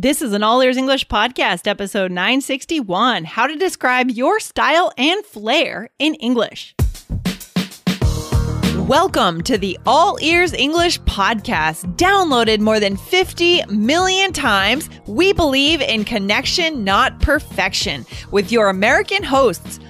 This is an All Ears English podcast, episode 961 How to Describe Your Style and Flair in English. Welcome to the All Ears English podcast, downloaded more than 50 million times. We believe in connection, not perfection, with your American hosts,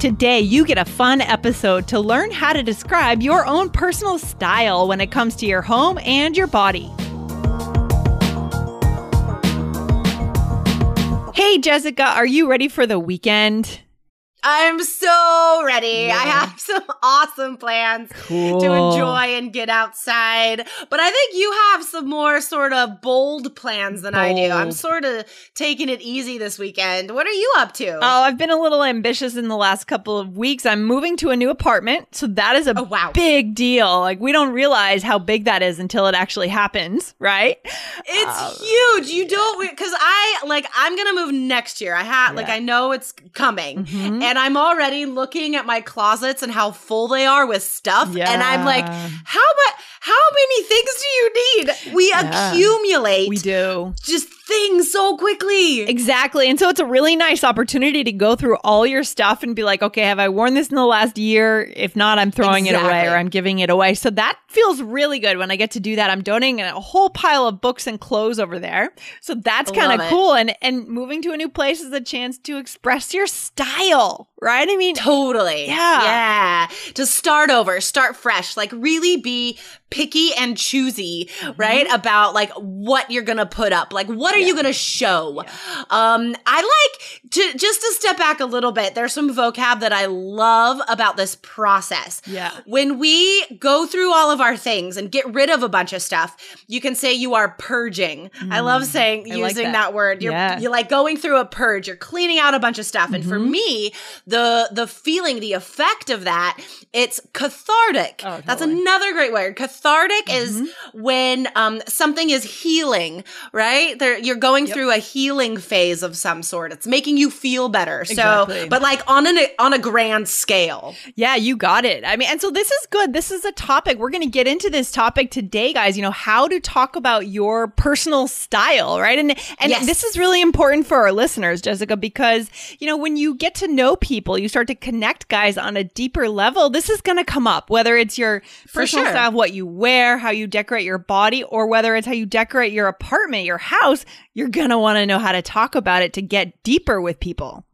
Today, you get a fun episode to learn how to describe your own personal style when it comes to your home and your body. Hey, Jessica, are you ready for the weekend? I'm so ready. Yeah. I have some awesome plans cool. to enjoy and get outside. But I think you have some more sort of bold plans than bold. I do. I'm sort of taking it easy this weekend. What are you up to? Oh, I've been a little ambitious in the last couple of weeks. I'm moving to a new apartment. So that is a oh, wow. big deal. Like, we don't realize how big that is until it actually happens, right? It's um, huge. You don't, because I, like, I'm going to move next year. I have, yeah. like, I know it's coming. Mm-hmm. And and I'm already looking at my closets and how full they are with stuff. Yeah. And I'm like, how much? How many things do you need? We yeah. accumulate. We do. Just things so quickly. Exactly. And so it's a really nice opportunity to go through all your stuff and be like, okay, have I worn this in the last year? If not, I'm throwing exactly. it away or I'm giving it away. So that feels really good when I get to do that. I'm donating a whole pile of books and clothes over there. So that's kind of cool. And and moving to a new place is a chance to express your style, right? I mean, totally. Yeah. Yeah. To start over, start fresh, like really be picky and choosy, mm-hmm. right? About like what you're going to put up. Like what are yeah. you going to show? Yeah. Um I like to just to step back a little bit. There's some vocab that I love about this process. Yeah. When we go through all of our things and get rid of a bunch of stuff, you can say you are purging. Mm. I love mm, saying I using like that. that. word. You're yeah. you're like going through a purge. You're cleaning out a bunch of stuff. Mm-hmm. And for mm-hmm. me, the the feeling, the effect of that, it's cathartic. Oh, totally. That's another great word. Cathartic mm-hmm. is when um, something is healing, right? There, you're going yep. through a healing phase of some sort. It's making you feel better. Exactly. So, but like on an on a grand scale. Yeah, you got it. I mean, and so this is good. This is a topic we're going to get into this topic today, guys. You know how to talk about your personal style, right? And and yes. this is really important for our listeners, Jessica, because you know when you get to know people, you start to connect guys on a deeper level. This is going to come up, whether it's your for personal sure. style, what you wear, how you decorate your body, or whether it's how you decorate your apartment, your house, you're going to want to know how to talk about it to get deeper with people.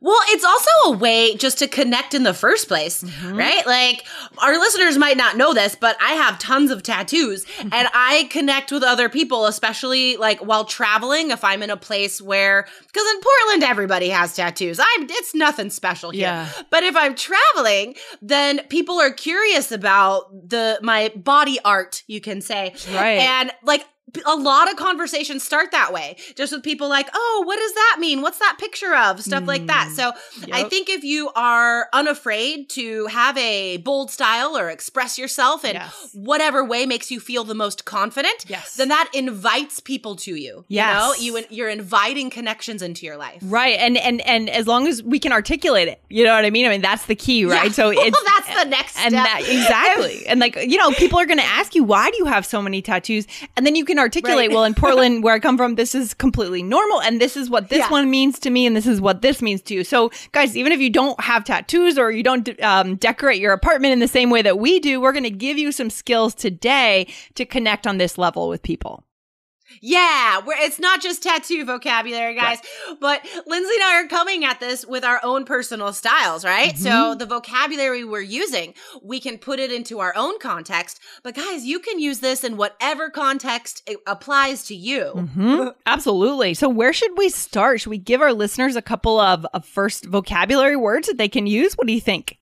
Well, it's also a way just to connect in the first place, mm-hmm. right? Like our listeners might not know this, but I have tons of tattoos mm-hmm. and I connect with other people, especially like while traveling. If I'm in a place where, because in Portland, everybody has tattoos. I'm, it's nothing special here. Yeah. But if I'm traveling, then people are curious about the, my body art, you can say. Right. And like, a lot of conversations start that way, just with people like, oh, what does that mean? What's that picture of? Stuff mm, like that. Mm, so yep. I think if you are unafraid to have a bold style or express yourself in yes. whatever way makes you feel the most confident, yes. then that invites people to you. Yes. You know, you, you're inviting connections into your life. Right. And, and, and as long as we can articulate it, you know what I mean? I mean, that's the key, right? Yeah. So it's, that's the next and step. That, exactly. and like, you know, people are going to ask you, why do you have so many tattoos? And then you can articulate, right. well, in Portland, where I come from, this is completely normal. And this is what this yeah. one means to me. And this is what this means to you. So, guys, even if you don't have tattoos or you don't um, decorate your apartment in the same way that we do, we're going to give you some skills today to connect on this level with people. Yeah, it's not just tattoo vocabulary, guys. Yes. But Lindsay and I are coming at this with our own personal styles, right? Mm-hmm. So the vocabulary we're using, we can put it into our own context. But guys, you can use this in whatever context it applies to you. Mm-hmm. Absolutely. So where should we start? Should we give our listeners a couple of, of first vocabulary words that they can use? What do you think?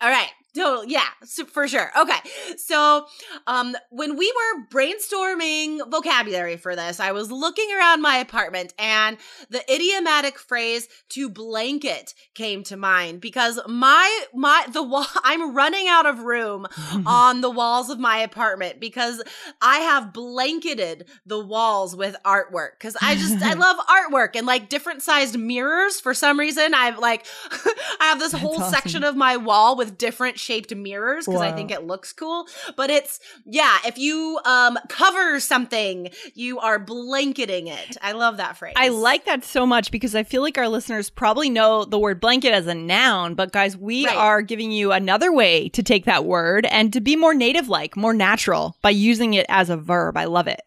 All right. Totally. Yeah, for sure. Okay. So, um, when we were brainstorming vocabulary for this, I was looking around my apartment and the idiomatic phrase to blanket came to mind because my, my, the wall, I'm running out of room on the walls of my apartment because I have blanketed the walls with artwork because I just, I love artwork and like different sized mirrors for some reason. I've like, I have this That's whole awesome. section of my wall with different shaped mirrors because wow. I think it looks cool. But it's yeah, if you um cover something, you are blanketing it. I love that phrase. I like that so much because I feel like our listeners probably know the word blanket as a noun, but guys, we right. are giving you another way to take that word and to be more native like, more natural by using it as a verb. I love it.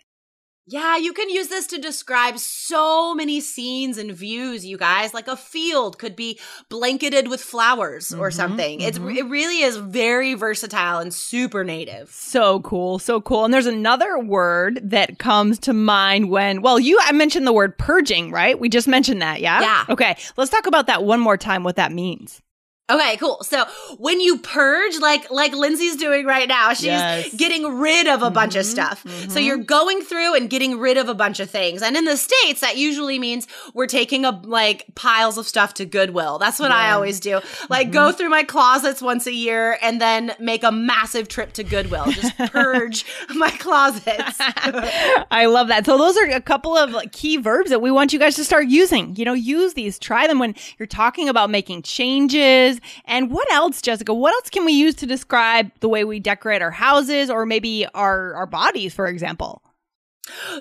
Yeah, you can use this to describe so many scenes and views, you guys. Like a field could be blanketed with flowers or mm-hmm, something. Mm-hmm. It's it really is very versatile and super native. So cool, so cool. And there's another word that comes to mind when well, you I mentioned the word purging, right? We just mentioned that, yeah? Yeah. Okay, let's talk about that one more time what that means. Okay, cool. So when you purge, like like Lindsay's doing right now, she's yes. getting rid of a mm-hmm, bunch of mm-hmm, stuff. Mm-hmm. So you're going through and getting rid of a bunch of things. And in the states, that usually means we're taking a like piles of stuff to Goodwill. That's what yeah. I always do. Like mm-hmm. go through my closets once a year and then make a massive trip to Goodwill. Just purge my closets. I love that. So those are a couple of like, key verbs that we want you guys to start using. You know, use these. Try them when you're talking about making changes and what else, Jessica? What else can we use to describe the way we decorate our houses or maybe our, our bodies, for example?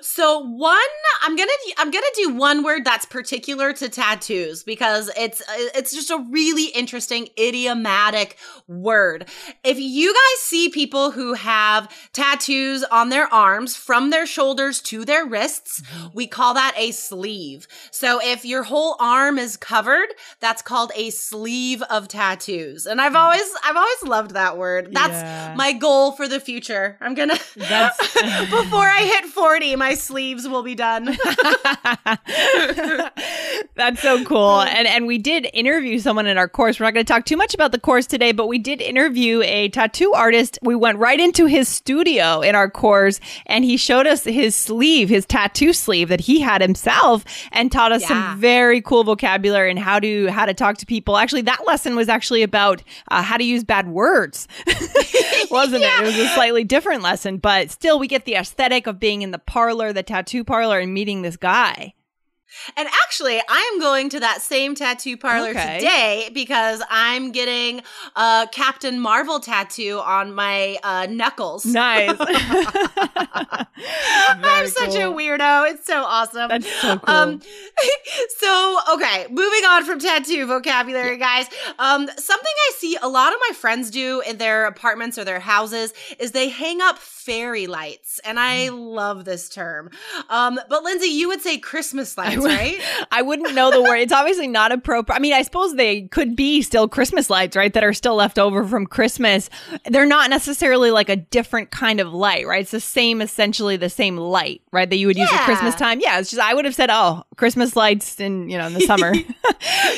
So one, I'm gonna I'm gonna do one word that's particular to tattoos because it's it's just a really interesting idiomatic word. If you guys see people who have tattoos on their arms from their shoulders to their wrists, mm-hmm. we call that a sleeve. So if your whole arm is covered, that's called a sleeve of tattoos. And I've mm. always I've always loved that word. That's yeah. my goal for the future. I'm gonna that's before I hit 40 40, my sleeves will be done. That's so cool. And and we did interview someone in our course. We're not going to talk too much about the course today, but we did interview a tattoo artist. We went right into his studio in our course and he showed us his sleeve, his tattoo sleeve that he had himself and taught us yeah. some very cool vocabulary and how to how to talk to people. Actually, that lesson was actually about uh, how to use bad words. Wasn't yeah. it? It was a slightly different lesson, but still we get the aesthetic of being in the parlor, the tattoo parlor, and meeting this guy. And actually, I am going to that same tattoo parlor okay. today because I'm getting a Captain Marvel tattoo on my uh, knuckles. Nice. I'm such cool. a weirdo. It's so awesome. That's so cool. Um, so, okay, moving on from tattoo vocabulary, guys. Um, something I see a lot of my friends do in their apartments or their houses is they hang up fairy lights. And I mm. love this term. Um, but Lindsay, you would say Christmas lights right? I wouldn't know the word. It's obviously not appropriate. I mean, I suppose they could be still Christmas lights, right? That are still left over from Christmas. They're not necessarily like a different kind of light, right? It's the same, essentially the same light, right? That you would use yeah. at Christmas time. Yeah, it's just I would have said, oh, Christmas lights in you know in the summer,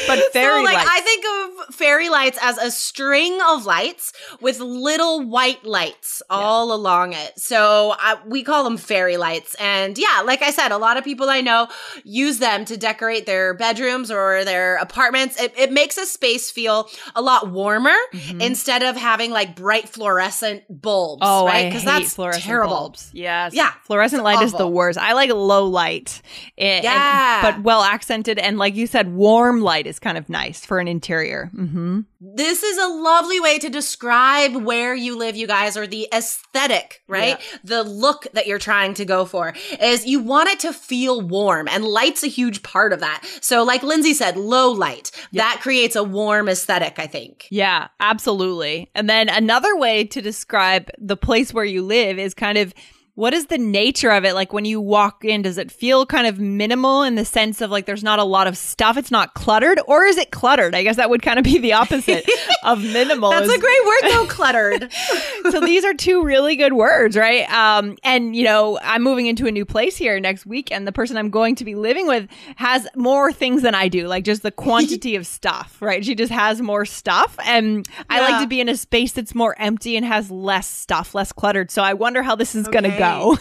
but fairy so, like, lights. I think of fairy lights as a string of lights with little white lights all yeah. along it. So I, we call them fairy lights, and yeah, like I said, a lot of people I know use use them to decorate their bedrooms or their apartments. It, it makes a space feel a lot warmer mm-hmm. instead of having like bright fluorescent bulbs. Oh, right? Because that's fluorescent terrible. Bulbs. Yes. Yeah. Fluorescent light awful. is the worst. I like low light. It, yeah. And, but well accented. And like you said, warm light is kind of nice for an interior. Mm-hmm. This is a lovely way to describe where you live, you guys, or the aesthetic, right? Yeah. The look that you're trying to go for is you want it to feel warm and light's a huge part of that. So like Lindsay said, low light, yeah. that creates a warm aesthetic, I think. Yeah, absolutely. And then another way to describe the place where you live is kind of what is the nature of it? Like when you walk in, does it feel kind of minimal in the sense of like there's not a lot of stuff? It's not cluttered, or is it cluttered? I guess that would kind of be the opposite. of minimal. That's a great word though, cluttered. so these are two really good words, right? Um, and you know, I'm moving into a new place here next week, and the person I'm going to be living with has more things than I do, like just the quantity of stuff, right? She just has more stuff, and yeah. I like to be in a space that's more empty and has less stuff, less cluttered. So I wonder how this is okay. going to go. No.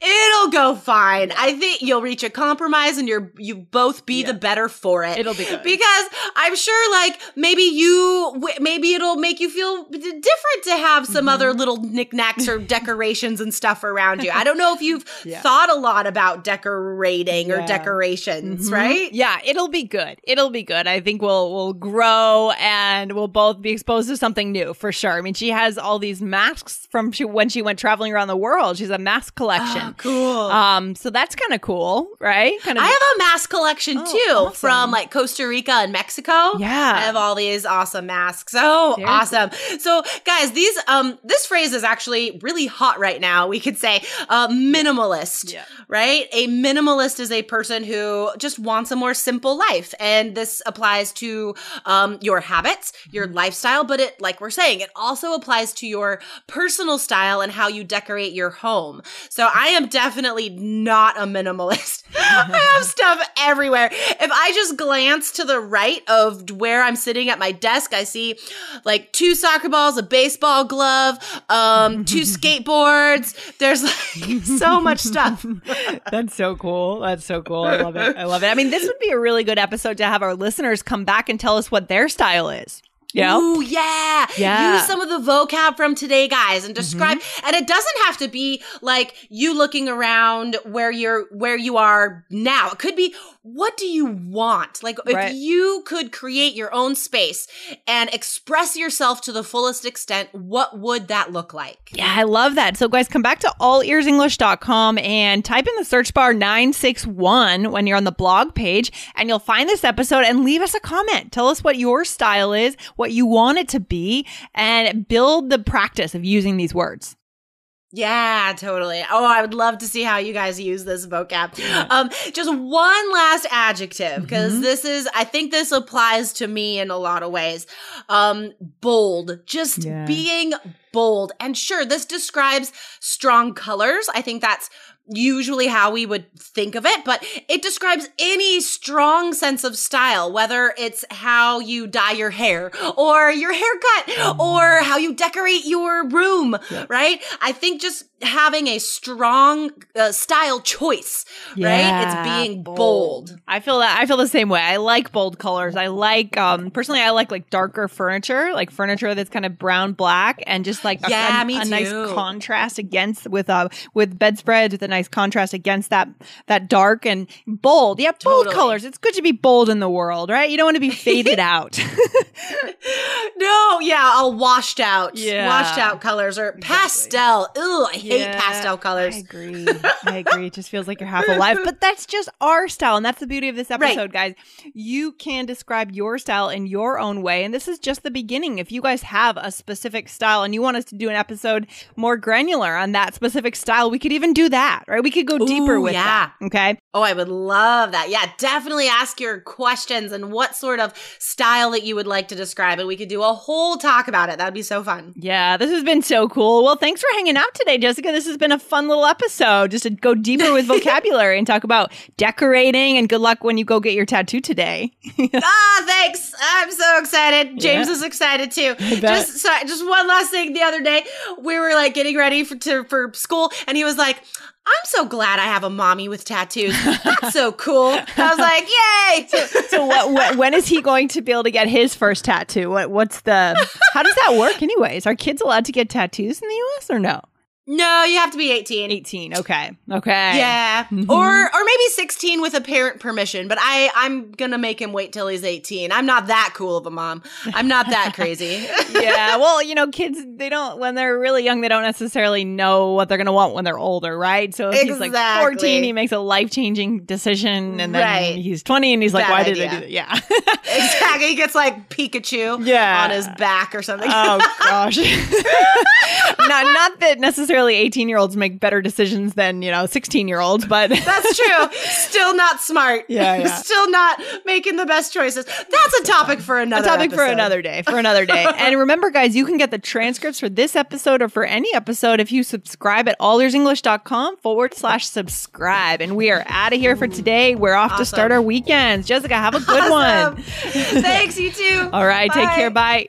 It'll go fine. I think you'll reach a compromise and you're you both be yeah. the better for it. It'll be good. Because I'm sure like maybe you maybe it'll make you feel different to have some mm-hmm. other little knickknacks or decorations and stuff around you. I don't know if you've yeah. thought a lot about decorating yeah. or decorations, mm-hmm. right? Yeah, it'll be good. It'll be good. I think we'll we'll grow and we'll both be exposed to something new for sure. I mean, she has all these masks from she, when she went traveling around the world. She's a mask collection. Oh, cool. Um, so that's kind of cool, right? Kind of. I have a mask collection oh, too awesome. from like Costa Rica and Mexico. Yeah, I have all these awesome masks. Oh, awesome! So, guys, these um, this phrase is actually really hot right now. We could say uh, minimalist, yeah. right? A minimalist is a person who just wants a more simple life, and this applies to um, your habits, your mm-hmm. lifestyle, but it, like we're saying, it also applies to your personal style and how you decorate your home. So I am definitely not a minimalist. I have stuff everywhere. If I just glance to the right of where I'm sitting at my desk, I see like two soccer balls, a baseball glove, um, two skateboards. There's like so much stuff. That's so cool. That's so cool. I love it. I love it. I mean, this would be a really good episode to have our listeners come back and tell us what their style is. Yeah. Ooh, yeah. Yeah. Use some of the vocab from today, guys, and describe. Mm-hmm. And it doesn't have to be like you looking around where you're, where you are now. It could be, what do you want? Like right. if you could create your own space and express yourself to the fullest extent, what would that look like? Yeah, I love that. So guys, come back to allearsenglish.com and type in the search bar 961 when you're on the blog page and you'll find this episode and leave us a comment. Tell us what your style is, what you want it to be, and build the practice of using these words. Yeah, totally. Oh, I would love to see how you guys use this vocab. Um, just one last adjective because mm-hmm. this is, I think this applies to me in a lot of ways. Um, bold, just yeah. being bold. And sure, this describes strong colors. I think that's usually how we would think of it, but it describes any strong sense of style, whether it's how you dye your hair or your haircut or how you decorate your room, yeah. right? I think just having a strong uh, style choice, yeah, right? It's being bold. bold. I feel that I feel the same way. I like bold colors. I like um personally I like like darker furniture, like furniture that's kind of brown black and just like yeah, a, me a, nice contrast against with uh with bedspreads with a nice contrast against that that dark and bold. Yeah, bold totally. colors. It's good to be bold in the world, right? You don't want to be faded out. no, yeah, all washed out. Yeah. Washed out colors or exactly. pastel. Ooh, I hate yeah, pastel colors. I agree. I agree. It just feels like you're half alive. But that's just our style. And that's the beauty of this episode, right. guys. You can describe your style in your own way. And this is just the beginning. If you guys have a specific style and you want us to do an episode more granular on that specific style, we could even do that, right? We could go Ooh, deeper with yeah. that. Okay. Oh, I would love that. Yeah, definitely ask your questions and what sort of style that you would like to describe. And we could do a whole talk about it. That'd be so fun. Yeah, this has been so cool. Well, thanks for hanging out today, Jessica. This has been a fun little episode just to go deeper with vocabulary and talk about decorating. And good luck when you go get your tattoo today. ah, thanks. I'm so excited. James yeah. is excited too. Just so, just one last thing. The other day, we were like getting ready for to, for school, and he was like, I'm so glad I have a mommy with tattoos. That's so cool. I was like, yay! So, so what, what, when is he going to be able to get his first tattoo? What, what's the? How does that work, anyways? Are kids allowed to get tattoos in the U.S. or no? No, you have to be 18. 18. Okay. Okay. Yeah. Mm-hmm. Or or maybe 16 with a parent permission, but I I'm going to make him wait till he's 18. I'm not that cool of a mom. I'm not that crazy. yeah. Well, you know, kids they don't when they're really young they don't necessarily know what they're going to want when they're older, right? So if exactly. he's like 14, he makes a life-changing decision and then right. he's 20 and he's like why idea. did I do that? Yeah. exactly. He gets like Pikachu yeah. on his back or something. oh gosh. not not that necessarily necessarily 18 year olds make better decisions than, you know, 16 year olds, but that's true. Still not smart. Yeah, yeah. Still not making the best choices. That's a topic for another a topic episode. for another day. For another day. and remember, guys, you can get the transcripts for this episode or for any episode if you subscribe at allearsenglish.com forward slash subscribe. And we are out of here for today. We're off awesome. to start our weekends. Jessica, have a good awesome. one. Thanks, you too. All right, Bye. take care. Bye.